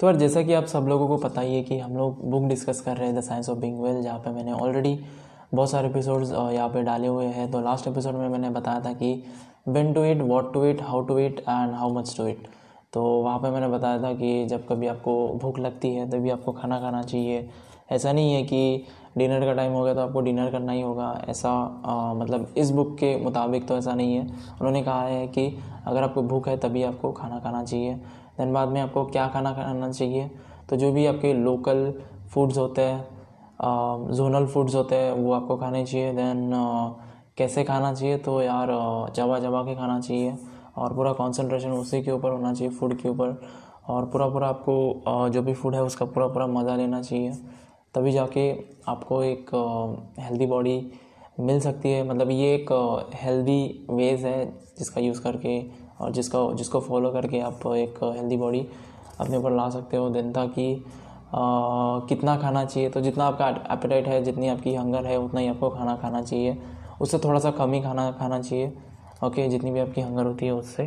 तो यार जैसा कि आप सब लोगों को पता ही है कि हम लोग बुक डिस्कस कर रहे हैं the science of being well जहाँ पे मैंने ऑलरेडी बहुत सारे एपिसोड्स यहाँ पे डाले हुए हैं। तो लास्ट एपिसोड में मैंने बताया था कि when to eat what to eat how to eat and how much to eat तो वहाँ पे मैंने बताया था कि जब कभी आपको भूख लगती है तभी आपको खाना खाना चाहिए। ऐसा नहीं है कि डिनर का टाइम हो गया तो आपको डिनर करना ही होगा। ऐसा आ, मतलब इस बुक के मुताबिक तो ऐसा नहीं है। उन्होंने कहा है कि अगर आपको भूख है तभी आपको खाना खाना चाहिए। दैन बाद में आपको क्या खाना खाना चाहिए? तो जो भी आपके लोकल फूड्स होते हैं जोनल फूड्स होते हैं, वो आपको खाने चाहिए। दैन कैसे खाना चाहिए? तो यार जवा जवा के खाना चाहिए और पूरा कंसंट्रेशन उसी के ऊपर होना चाहिए फ़ूड के ऊपर। और पूरा पूरा आपको जो भी फ़ूड है उसका पूरा पूरा मज़ा लेना चाहिए। तभी जाके आपको एक हेल्दी बॉडी मिल सकती है। मतलब ये एक हेल्दी वेज है जिसका यूज़ करके और जिसका, जिसको फॉलो करके आप एक हेल्दी बॉडी अपने ऊपर ला सकते हो दिन ताकि कितना खाना चाहिए। तो जितना आपका एपेटाइट है, जितनी आपकी हंगर है, उतना ही आपको खाना खाना चाहिए। उससे थोड़ा सा कम ही खाना खाना चाहिए। ओके जितनी भी आपकी हंगर होती है उससे।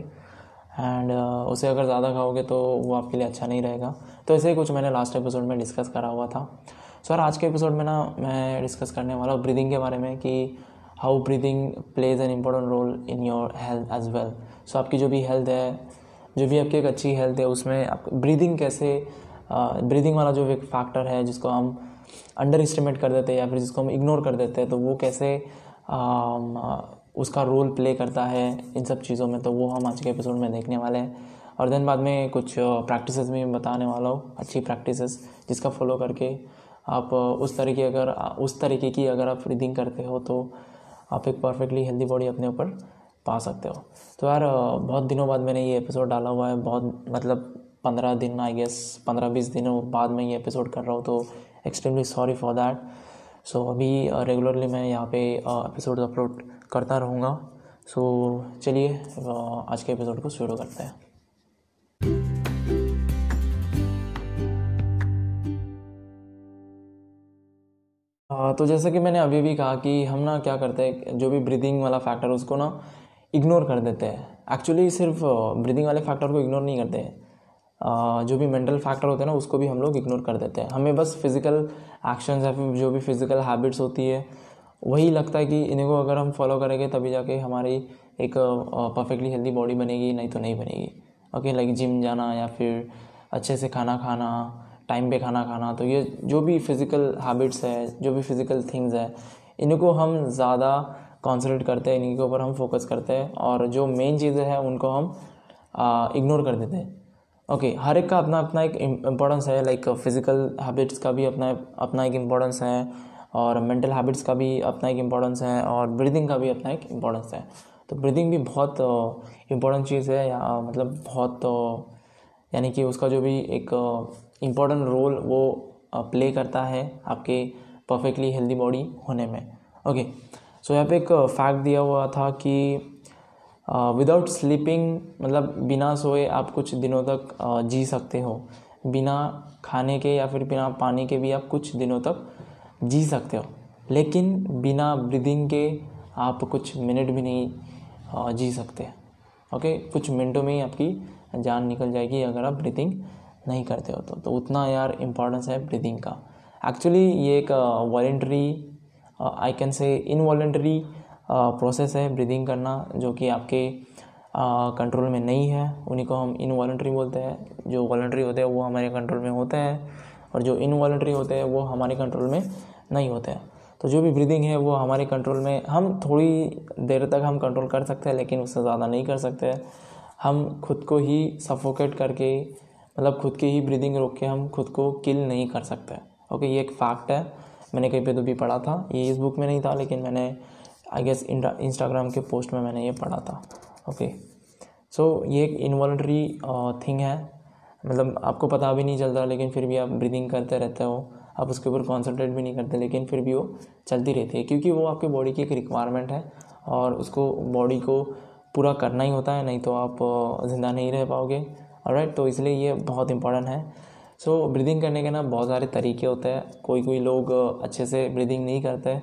एंड उसे अगर ज़्यादा खाओगे तो वो आपके लिए अच्छा नहीं रहेगा। तो ऐसे ही कुछ मैंने लास्ट एपिसोड में डिस्कस करा हुआ था। सर आज के एपिसोड में ना मैं डिस्कस करने वाला हूँ ब्रीदिंग के बारे में कि how breathing plays an important role in your health as well so आपकी जो भी हेल्थ है, जो भी आपकी एक अच्छी हेल्थ है, उसमें आप ब्रीदिंग कैसे ब्रीदिंग वाला जो एक फैक्टर है जिसको हम अंडर एस्टिमेट कर देते हैं या फिर जिसको हम इग्नोर कर देते हैं तो वो कैसे उसका रोल प्ले करता है इन सब चीज़ों में तो वो हम आज के एपिसोड में देखने वाले हैं। और देन बाद में कुछ प्रैक्टिस भी मैं बताने वाला हूँ, अच्छी प्रैक्टिस जिसका फॉलो करके आप उस तरीके अगर उस तरीके की अगर आप ब्रीदिंग करते हो तो आप एक परफेक्टली हेल्दी बॉडी अपने ऊपर पा सकते हो। तो यार बहुत दिनों बाद मैंने ये एपिसोड डाला हुआ है, बहुत मतलब पंद्रह दिन आई गेस पंद्रह बीस दिनों बाद में ये एपिसोड कर रहा हूँ तो extremely sorry for that so अभी रेगुलरली मैं यहाँ पे एपिसोड अपलोड करता रहूँगा। सो चलिए आज के एपिसोड को शुरू करते हैं। तो जैसे कि मैंने अभी भी कहा कि हम ना क्या करते हैं, जो भी ब्रीदिंग वाला फैक्टर उसको ना इग्नोर कर देते हैं। एक्चुअली सिर्फ़ ब्रीदिंग वाले फैक्टर को इग्नोर नहीं करते जो भी मेंटल फैक्टर होते हैं ना, उसको भी हम लोग इग्नोर कर देते हैं। हमें बस फ़िज़िकल एक्शंस या फिर जो भी फ़िज़िकल हैबिट्स होती है, वही लगता है कि इन्हीं को अगर हम फॉलो करेंगे, तभी जाके हमारी एक परफेक्टली हेल्दी बॉडी बनेगी, नहीं तो नहीं बनेगी। ओके लाइक जिम जाना या फिर अच्छे से खाना खाना टाइम पे खाना खाना तो ये जो भी फ़िज़िकल हैबिट्स है जो भी फ़िज़िकल थिंग्स है इनको हम ज़्यादा कॉन्सनट्रेट करते हैं इनके ऊपर हम फोकस करते हैं और जो मेन चीज़ें हैं उनको हम इग्नोर कर देते हैं। ओके okay, हर एक का अपना अपना एक इम्पोर्टेंस है लाइक फ़िज़िकल हैबिट्स का भी अपना अपना एक इम्पोर्टेंस है और मेंटल हैबिट्स का भी अपना एक इम्पोर्टेंस है और ब्रीदिंग का भी अपना एक इम्पोर्टेंस है। तो ब्रीदिंग भी बहुत इम्पोर्टेंट चीज़ है या मतलब बहुत यानी कि उसका जो भी एक इम्पोर्टेंट रोल वो प्ले करता है आपके परफेक्टली हेल्दी बॉडी होने में। ओके सो यहाँ पे एक फैक्ट दिया हुआ था कि विदाउट स्लीपिंग मतलब बिना सोए आप कुछ दिनों तक जी सकते हो। बिना खाने के या फिर बिना पानी के भी आप कुछ दिनों तक जी सकते हो। लेकिन बिना ब्रीदिंग के आप कुछ मिनट भी नहीं जी सकते। ओके कुछ मिनटों में ही आपकी जान निकल जाएगी अगर आप ब्रीदिंग नहीं करते हो तो तो उतना यार इम्पोर्टेंस है ब्रीदिंग का। एक्चुअली ये एक voluntary I can say involuntary process है ब्रीदिंग करना, जो कि आपके कंट्रोल में नहीं है। उन्हीं को हम इनवॉलेंट्री बोलते हैं। जो वॉलेंट्री होते हैं, वो हमारे कंट्रोल में होते हैं, और जो इनवॉलेंट्री होते हैं, वो हमारे कंट्रोल में नहीं होते हैं। तो जो भी ब्रीदिंग है, वो हमारे कंट्रोल में, हम थोड़ी देर तक हम कंट्रोल कर सकते हैं, लेकिन उससे ज़्यादा नहीं कर सकते हम खुद को ही सफोकेट करके मतलब खुद की ही ब्रीदिंग रोक के हम खुद को किल नहीं कर सकते। ओके ये एक फैक्ट है। मैंने कहीं पे तो भी पढ़ा था। ये इस बुक में नहीं था लेकिन मैंने आई गेस इंस्टाग्राम के पोस्ट में मैंने ये पढ़ा था। ओके सो so, ये एक इन्वॉल्ट्री थिंग है। मतलब आपको पता भी नहीं चलता लेकिन फिर भी आप ब्रीदिंग करते रहते हो। आप उसके ऊपर कॉन्सनट्रेट भी नहीं करते लेकिन फिर भी वो चलती रहती है। क्योंकि वो आपके बॉडी की एक रिक्वायरमेंट है और उसको बॉडी को पूरा करना ही होता है नहीं तो आप ज़िंदा नहीं रह पाओगे। राइट तो इसलिए ये बहुत इंपॉर्टेंट है। सो so, ब्रीदिंग करने के ना बहुत सारे तरीके होते हैं। कोई कोई लोग अच्छे से ब्रीदिंग नहीं करते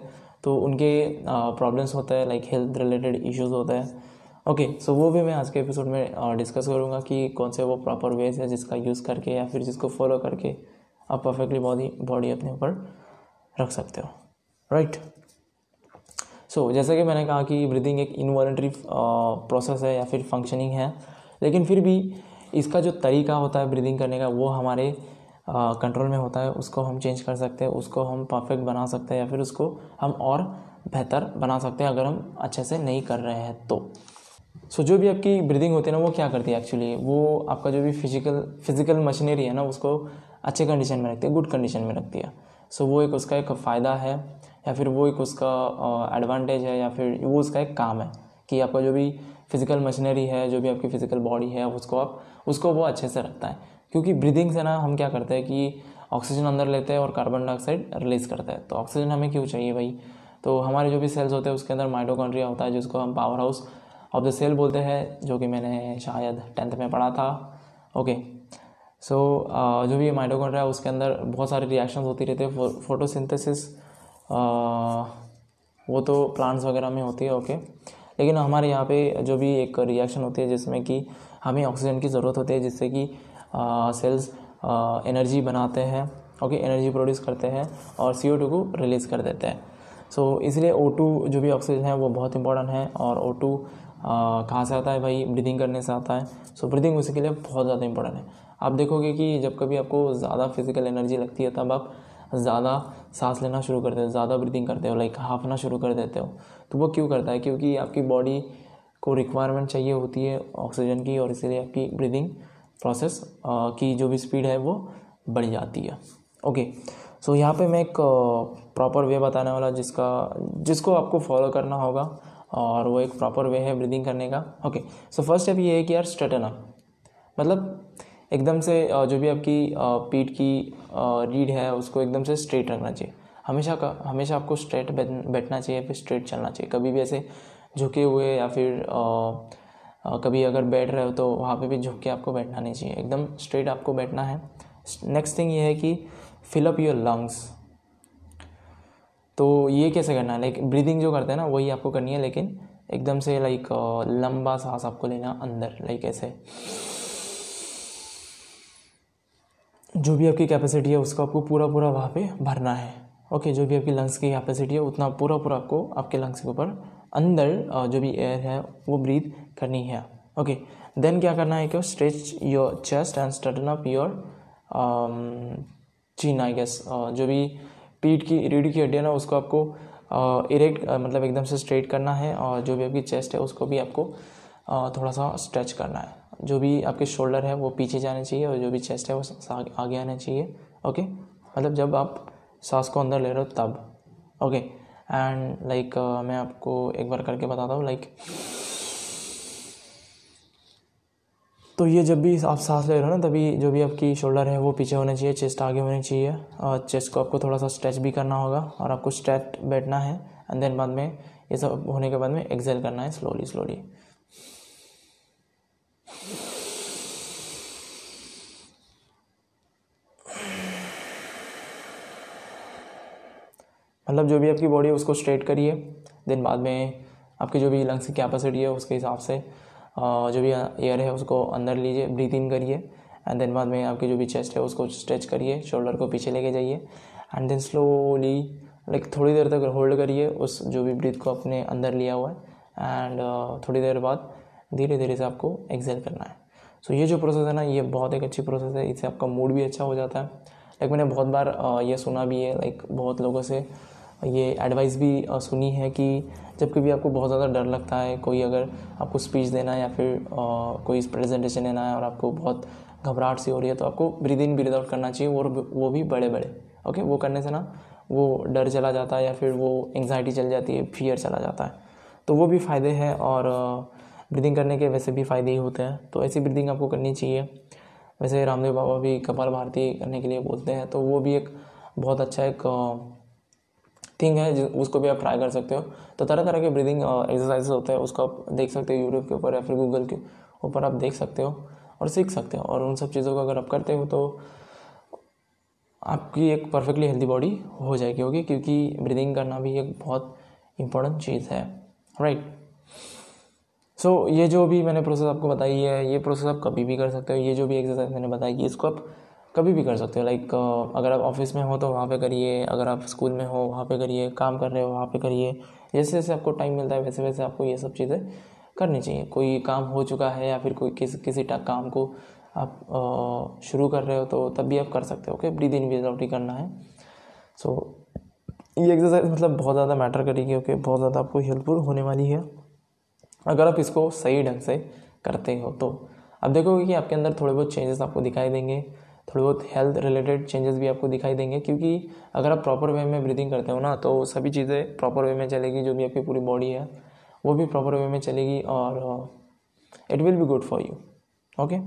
तो उनके प्रॉब्लम्स होते हैं लाइक हेल्थ रिलेटेड इश्यूज़ होते हैं। ओके सो वो भी मैं आज के एपिसोड में डिस्कस करूँगा कि कौन से वो प्रॉपर वेज है जिसका यूज़ करके या फिर जिसको फॉलो करके आप परफेक्टली बॉडी बॉडी अपने ऊपर रख सकते हो। राइट सो so, जैसे कि मैंने कहा कि ब्रीदिंग एक इनवॉलेंट्री प्रोसेस है या फिर फंक्शनिंग है लेकिन फिर भी इसका जो तरीका होता है ब्रीदिंग करने का वो हमारे कंट्रोल में होता है उसको हम चेंज कर सकते हैं उसको हम परफेक्ट बना सकते हैं या फिर उसको हम और बेहतर बना सकते हैं अगर हम अच्छे से नहीं कर रहे हैं तो। सो so, जो भी आपकी ब्रीदिंग होती है ना वो क्या करती है एक्चुअली वो आपका जो भी फ़िज़िकल फ़िज़िकल मशीनरी है ना उसको अच्छे कंडीशन में रखती है गुड कंडीशन में रखती है। सो so, वो एक उसका एक फ़ायदा है या फिर वो एक उसका एडवांटेज है या फिर वो उसका एक काम है कि आपका जो भी फ़िज़िकल मशीनरी है जो भी आपकी फ़िज़िकल बॉडी है उसको आप उसको वो अच्छे से रखता है। क्योंकि ब्रीदिंग से ना हम क्या करते हैं कि ऑक्सीजन अंदर लेते हैं और कार्बन डाइऑक्साइड रिलीज़ करते हैं। तो ऑक्सीजन हमें क्यों चाहिए भाई? तो हमारे जो भी सेल्स होते हैं, उसके अंदर माइटोकॉन्ड्रिया होता है, जिसको हम power house of the cell बोलते हैं, जो कि मैंने शायद टेंथ में पढ़ा था। ओके सो जो भी माइटोकॉन्ड्रिया उसके अंदर बहुत सारे रिएक्शन होती रहती है। फोटोसिंथेसिस वो तो प्लांट्स वगैरह में होती है ओके लेकिन हमारे यहाँ पे जो भी एक रिएक्शन होती है, जिसमें कि हमें ऑक्सीजन की ज़रूरत होती है जिससे कि सेल्स एनर्जी बनाते हैं ओके एनर्जी प्रोड्यूस करते हैं और सी को रिलीज़ कर देते हैं। सो so, इसलिए ओ जो भी ऑक्सीजन है वो बहुत इंपॉर्टेंट है और ओ टू कहाँ से आता है भाई? ब्रीदिंग करने से आता है। सो ब्रीदिंग उसी के लिए बहुत ज़्यादा इंपॉर्टेंट है। आप देखोगे कि जब कभी आपको ज़्यादा फ़िज़िकल एनर्जी लगती है तब आप ज़्यादा सांस लेना शुरू करते हो ज़्यादा ब्रीदिंग करते हो लाइक हाफना शुरू कर देते हो। तो वो क्यों करता है? क्योंकि आपकी बॉडी को रिक्वायरमेंट चाहिए होती है ऑक्सीजन की और इसीलिए आपकी ब्रीदिंग प्रोसेस की जो भी स्पीड है वो बढ़ जाती है। ओके सो यहाँ पे मैं एक प्रॉपर वे बताने वाला जिसका, जिसको आपको फॉलो करना होगा और वो एक प्रॉपर वे है ब्रीदिंग करने का। ओके सो फ़र्स्ट स्टेप ये है कि यार स्ट्रेटन अप मतलब एकदम से जो भी आपकी पीठ की रीढ़ है उसको एकदम से स्ट्रेट रखना चाहिए। हमेशा का, हमेशा आपको स्ट्रेट बैठना चाहिए, फिर स्ट्रेट चलना चाहिए। कभी भी ऐसे झुके हुए या फिर कभी अगर बैठ रहे हो तो वहाँ पे भी झुक के आपको बैठना नहीं चाहिए। एकदम स्ट्रेट आपको बैठना है। नेक्स्ट थिंग ये है कि फिलअप योर लंग्स तो ये कैसे करना? है लाइक ब्रीदिंग जो करते हैं ना, वही आपको करनी है, लेकिन एकदम से लाइक लंबा सांस आपको लेना अंदर लाइक ऐसे। जो भी आपकी कैपेसिटी है, उसको आपको पूरा पूरा वहाँ पे भरना है। ओके जो भी आपकी लंग्स की कैपेसिटी है, उतना पूरा पूरा आपको आपके लंग्स के ऊपर अंदर जो भी एयर है वो ब्रीथ करनी है। ओके देन क्या करना है कि stretch your chest and straighten up your chin I guess जो भी पीठ की रीढ़ की हड्डी है ना उसको आपको इरेक्ट uh, uh, मतलब एकदम से स्ट्रेट करना है और जो भी आपकी चेस्ट है उसको भी आपको uh, थोड़ा सा स्ट्रेच करना है। जो भी आपके शोल्डर है वो पीछे जाने चाहिए और जो भी चेस्ट है वो आगे आने चाहिए। Okay okay? मतलब जब आप सांस को अंदर ले रहे हो तब। Okay and like like, uh, मैं आपको एक बार करके बताता हूँ लाइक तो ये जब भी आप सांस ले रहे हो ना तभी जो भी आपकी शोल्डर है वो पीछे होने चाहिए चेस्ट आगे होनी चाहिए और चेस्ट को आपको थोड़ा सा स्ट्रेच भी करना होगा और आपको स्ट्रेट बैठना है एंड देन बाद में ये सब होने के बाद में एक्सेल करना है स्लोली स्लोली मतलब जो भी आपकी बॉडी है उसको स्ट्रेट करिए। देन बाद में आपकी जो भी लंग्स की कैपेसिटी है उसके हिसाब से जो भी एयर है उसको अंदर लीजिए ब्रीथ इन करिए। एंड देन बाद में आपकी जो भी चेस्ट है उसको स्ट्रेच करिए शोल्डर को पीछे लेके जाइए। एंड देन स्लोली लाइक थोड़ी देर तक होल्ड करिए उस जो भी ब्रीथ को अपने अंदर लिया हुआ है। एंड थोड़ी देर बाद धीरे धीरे से आपको एक्सेल करना है। सो so, ये जो प्रोसेस है ना ये बहुत एक अच्छी प्रोसेस है। इससे आपका मूड भी अच्छा हो जाता है। लाइक मैंने बहुत बार ये सुना भी है लाइक बहुत लोगों से ये एडवाइस भी सुनी है कि जब कभी आपको बहुत ज़्यादा डर लगता है, कोई अगर आपको स्पीच देना है या फिर कोई प्रेजेंटेशन देना है और आपको बहुत घबराहट सी हो रही है तो आपको ब्रीद इन ब्रीद आउट करना चाहिए और वो भी बड़े बड़े ओके वो करने से ना वो डर चला जाता है या फिर वो एंगजाइटी चल जाती है फियर चला जाता है। तो वो भी फ़ायदे हैं और ब्रीदिंग करने के वैसे भी फ़ायदे ही होते हैं। तो ऐसी ब्रीदिंग आपको करनी चाहिए। वैसे रामदेव बाबा भी कपाल भारती करने के लिए बोलते हैं तो वो भी एक बहुत अच्छा एक थिंग है उसको भी आप ट्राई कर सकते हो तो तरह तरह के ब्रीदिंग एक्सरसाइज होते हैं उसको आप देख सकते हो यूट्यूब के ऊपर या फिर गूगल के ऊपर आप देख सकते हो और सीख सकते हो और उन सब चीज़ों को अगर आप करते हो तो आपकी एक परफेक्टली हेल्दी बॉडी हो जाएगी होगी क्योंकि ब्रीदिंग करना भी एक बहुत इंपॉर्टेंट चीज़ है राइट right. सो so, ये जो भी मैंने प्रोसेस आपको बताई है ये प्रोसेस आप कभी भी कर सकते हो ये जो भी एक्सरसाइज मैंने बताई है इसको आप कभी भी कर सकते हो। लाइक अगर आप ऑफ़िस में हो तो वहाँ पे करिए अगर आप स्कूल में हो वहाँ पे करिए काम कर रहे हो वहाँ पे करिए। जैसे जैसे आपको टाइम मिलता है वैसे वैसे आपको ये सब चीज़ें करनी चाहिए। कोई काम हो चुका है या फिर कोई किस किसी काम को आप शुरू कर रहे हो तो तब भी आप कर सकते हो। Okay breathe in breathe out ही करना है। सो so, ये एक्सरसाइज मतलब बहुत ज़्यादा मैटर करेगी ओके बहुत ज़्यादा आपको हेल्पफुल होने वाली है। अगर आप इसको सही ढंग से करते हो तो। अब देखोगे कि आपके अंदर थोड़े बहुत चेंजेस आपको दिखाई देंगे। थोड़े बहुत हेल्थ रिलेटेड चेंजेस भी आपको दिखाई देंगे क्योंकि अगर आप प्रॉपर वे में ब्रीदिंग करते हो ना तो सभी चीज़ें प्रॉपर वे में चलेगी जो भी आपकी पूरी बॉडी है वो भी प्रॉपर वे में चलेगी और it will be good for you okay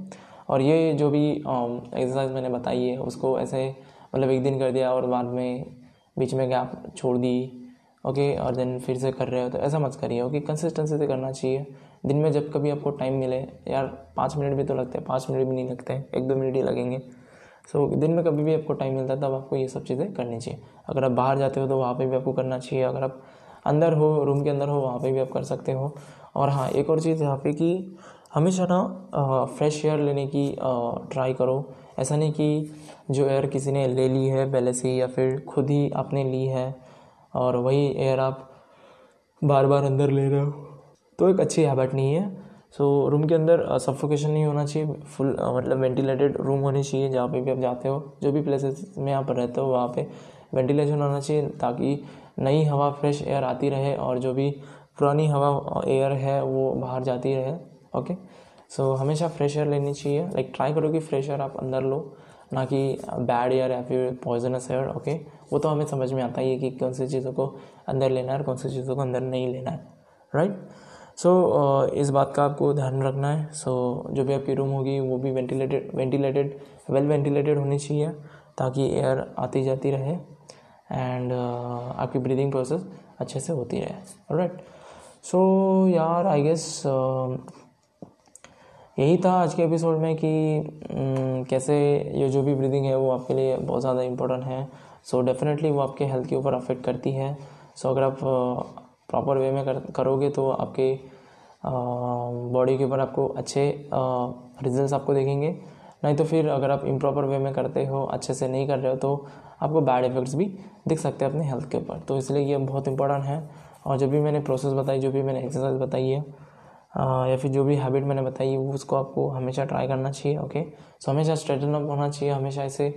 और ये जो भी एक्सरसाइज um, मैंने बताई है उसको ऐसे मतलब एक दिन कर दिया और बाद में बीच में गैप छोड़ दी ओके और देन फिर से कर रहे हो तो ऐसा मत करिए ओके कंसिस्टेंसी से करना चाहिए। दिन में जब कभी आपको टाइम मिले यार पाँच मिनट भी तो लगते हैं पाँच मिनट भी नहीं लगते एक दो मिनट ही लगेंगे। सो so, दिन में कभी भी आपको टाइम मिलता है तब आपको ये सब चीज़ें करनी चाहिए। अगर आप बाहर जाते हो तो वहाँ पे भी आपको करना चाहिए। अगर आप अंदर हो रूम के अंदर हो वहाँ पे भी आप कर सकते हो। और हाँ एक और चीज़ यहाँ पे कि हमेशा ना फ्रेश एयर लेने की ट्राई करो। ऐसा नहीं कि जो एयर किसी ने ले ली है पहले से या फिर खुद ही आपने ली है और वही एयर आप बार बार अंदर ले रहे हो। तो एक अच्छी हैबिट नहीं है। सो so, रूम के अंदर सफोकेशन नहीं होना चाहिए फुल मतलब वेंटिलेटेड रूम होनी चाहिए जहाँ पे भी आप जाते हो। जो भी प्लेसेस में आप रहते हो वहाँ पे वेंटिलेशन होना चाहिए ताकि नई हवा फ्रेश एयर आती रहे और जो भी पुरानी हवा एयर है वो बाहर जाती रहे ओके सो so, हमेशा फ्रेश एयर लेनी चाहिए। लाइक ट्राई करो कि फ्रेश एयर आप अंदर लो ना कि बैड एयर या फिर पॉइजनस एयर ओके वो तो हमें समझ में आता ही है कि कौन सी चीज़ों को अंदर लेना है और कौन सी चीज़ों को अंदर नहीं लेना है राइट सो so, इस बात का आपको ध्यान रखना है। सो so, जो भी आपकी रूम होगी वो भी वेंटिलेटेड वेंटिलेटेड वेल वेंटिलेटेड होनी चाहिए ताकि एयर आती जाती रहे एंड uh, आपकी ब्रीदिंग प्रोसेस अच्छे से होती रहे। राइट सो यार आई गेस यही था आज के एपिसोड में कि कैसे ये जो भी ब्रीदिंग है वो आपके लिए बहुत ज़्यादा इम्पोर्टेंट है। सो so, डेफिनेटली वो आपके हेल्थ के ऊपर अफेक्ट करती है। सो so, अगर आप प्रॉपर वे में कर, करोगे तो आपके बॉडी के ऊपर आपको अच्छे रिजल्ट्स आपको देखेंगे। नहीं तो फिर अगर आप इम्प्रॉपर वे में करते हो अच्छे से नहीं कर रहे हो तो आपको बैड इफ़ेक्ट्स भी दिख सकते हैं अपने हेल्थ के ऊपर। तो इसलिए ये बहुत इंपॉर्टेंट है। और जब भी मैंने प्रोसेस बताई जो भी मैंने एक्सरसाइज बताई है या फिर जो भी हैबिट मैंने बताई वो उसको आपको हमेशा ट्राई करना चाहिए ओके सो हमेशा स्ट्रेटन अप होना चाहिए हमेशा ऐसे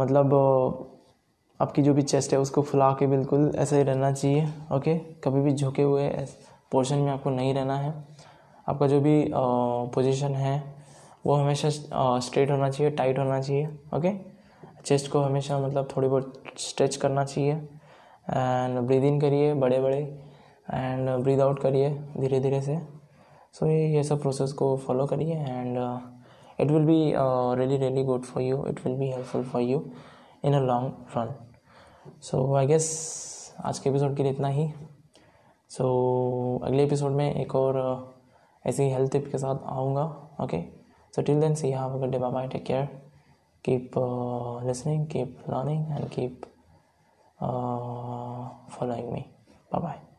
मतलब आपकी जो भी चेस्ट है, उसको फुला के बिल्कुल ऐसे ही रहना चाहिए ओके कभी भी झुके हुए पोर्शन में आपको नहीं रहना है। आपका जो भी पोजीशन है, वो हमेशा स्ट्रेट होना चाहिए टाइट होना चाहिए ओके चेस्ट को हमेशा मतलब थोड़ी बहुत स्ट्रेच करना चाहिए। एंड ब्रीद इन करिए बड़े बड़े एंड ब्रीद आउट करिए धीरे धीरे से। सो ये ये सब प्रोसेस को फॉलो करिए and it will be really really good for you it will be helpful for you in a long run so I guess आज के एपिसोड के लिए इतना ही। सो so, अगले एपिसोड में एक और uh, ऐसी हेल्थ टिप के साथ आऊँगा okay so till then see have a good day bye bye take care keep uh, keep learning and keep following me bye me. Bye bye